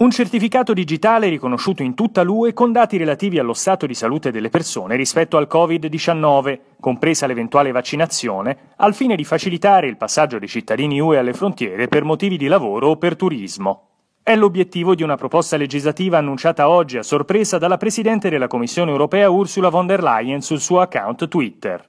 Un certificato digitale riconosciuto in tutta l'UE con dati relativi allo stato di salute delle persone rispetto al Covid-19, compresa l'eventuale vaccinazione, al fine di facilitare il passaggio dei cittadini UE alle frontiere per motivi di lavoro o per turismo. È l'obiettivo di una proposta legislativa annunciata oggi a sorpresa dalla Presidente della Commissione europea Ursula von der Leyen sul suo account Twitter.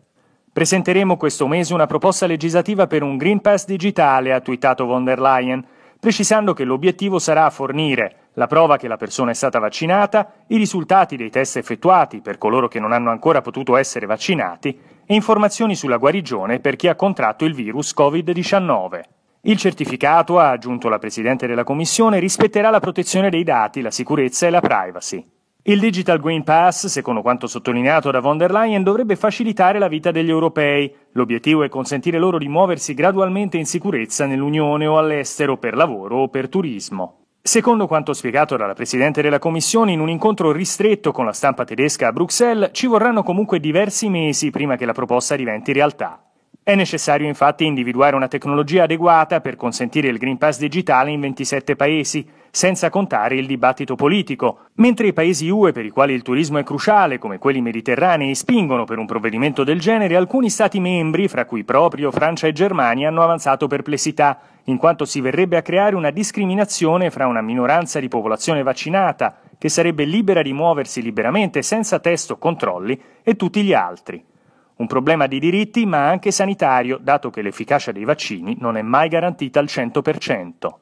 Presenteremo questo mese una proposta legislativa per un Green Pass digitale, ha twittato von der Leyen, precisando che l'obiettivo sarà fornire la prova che la persona è stata vaccinata, i risultati dei test effettuati per coloro che non hanno ancora potuto essere vaccinati e informazioni sulla guarigione per chi ha contratto il virus Covid-19. Il certificato, ha aggiunto la Presidente della Commissione, rispetterà la protezione dei dati, la sicurezza e la privacy. Il Digital Green Pass, secondo quanto sottolineato da von der Leyen, dovrebbe facilitare la vita degli europei. L'obiettivo è consentire loro di muoversi gradualmente in sicurezza nell'Unione o all'estero per lavoro o per turismo. Secondo quanto spiegato dalla Presidente della Commissione in un incontro ristretto con la stampa tedesca a Bruxelles, ci vorranno comunque diversi mesi prima che la proposta diventi realtà. È necessario infatti individuare una tecnologia adeguata per consentire il Green Pass digitale in 27 paesi, senza contare il dibattito politico, mentre i paesi UE per i quali il turismo è cruciale, come quelli mediterranei, spingono per un provvedimento del genere, alcuni Stati membri, fra cui proprio Francia e Germania, hanno avanzato perplessità, in quanto si verrebbe a creare una discriminazione fra una minoranza di popolazione vaccinata, che sarebbe libera di muoversi liberamente senza test o controlli, e tutti gli altri. Un problema di diritti ma anche sanitario, dato che l'efficacia dei vaccini non è mai garantita al 100%.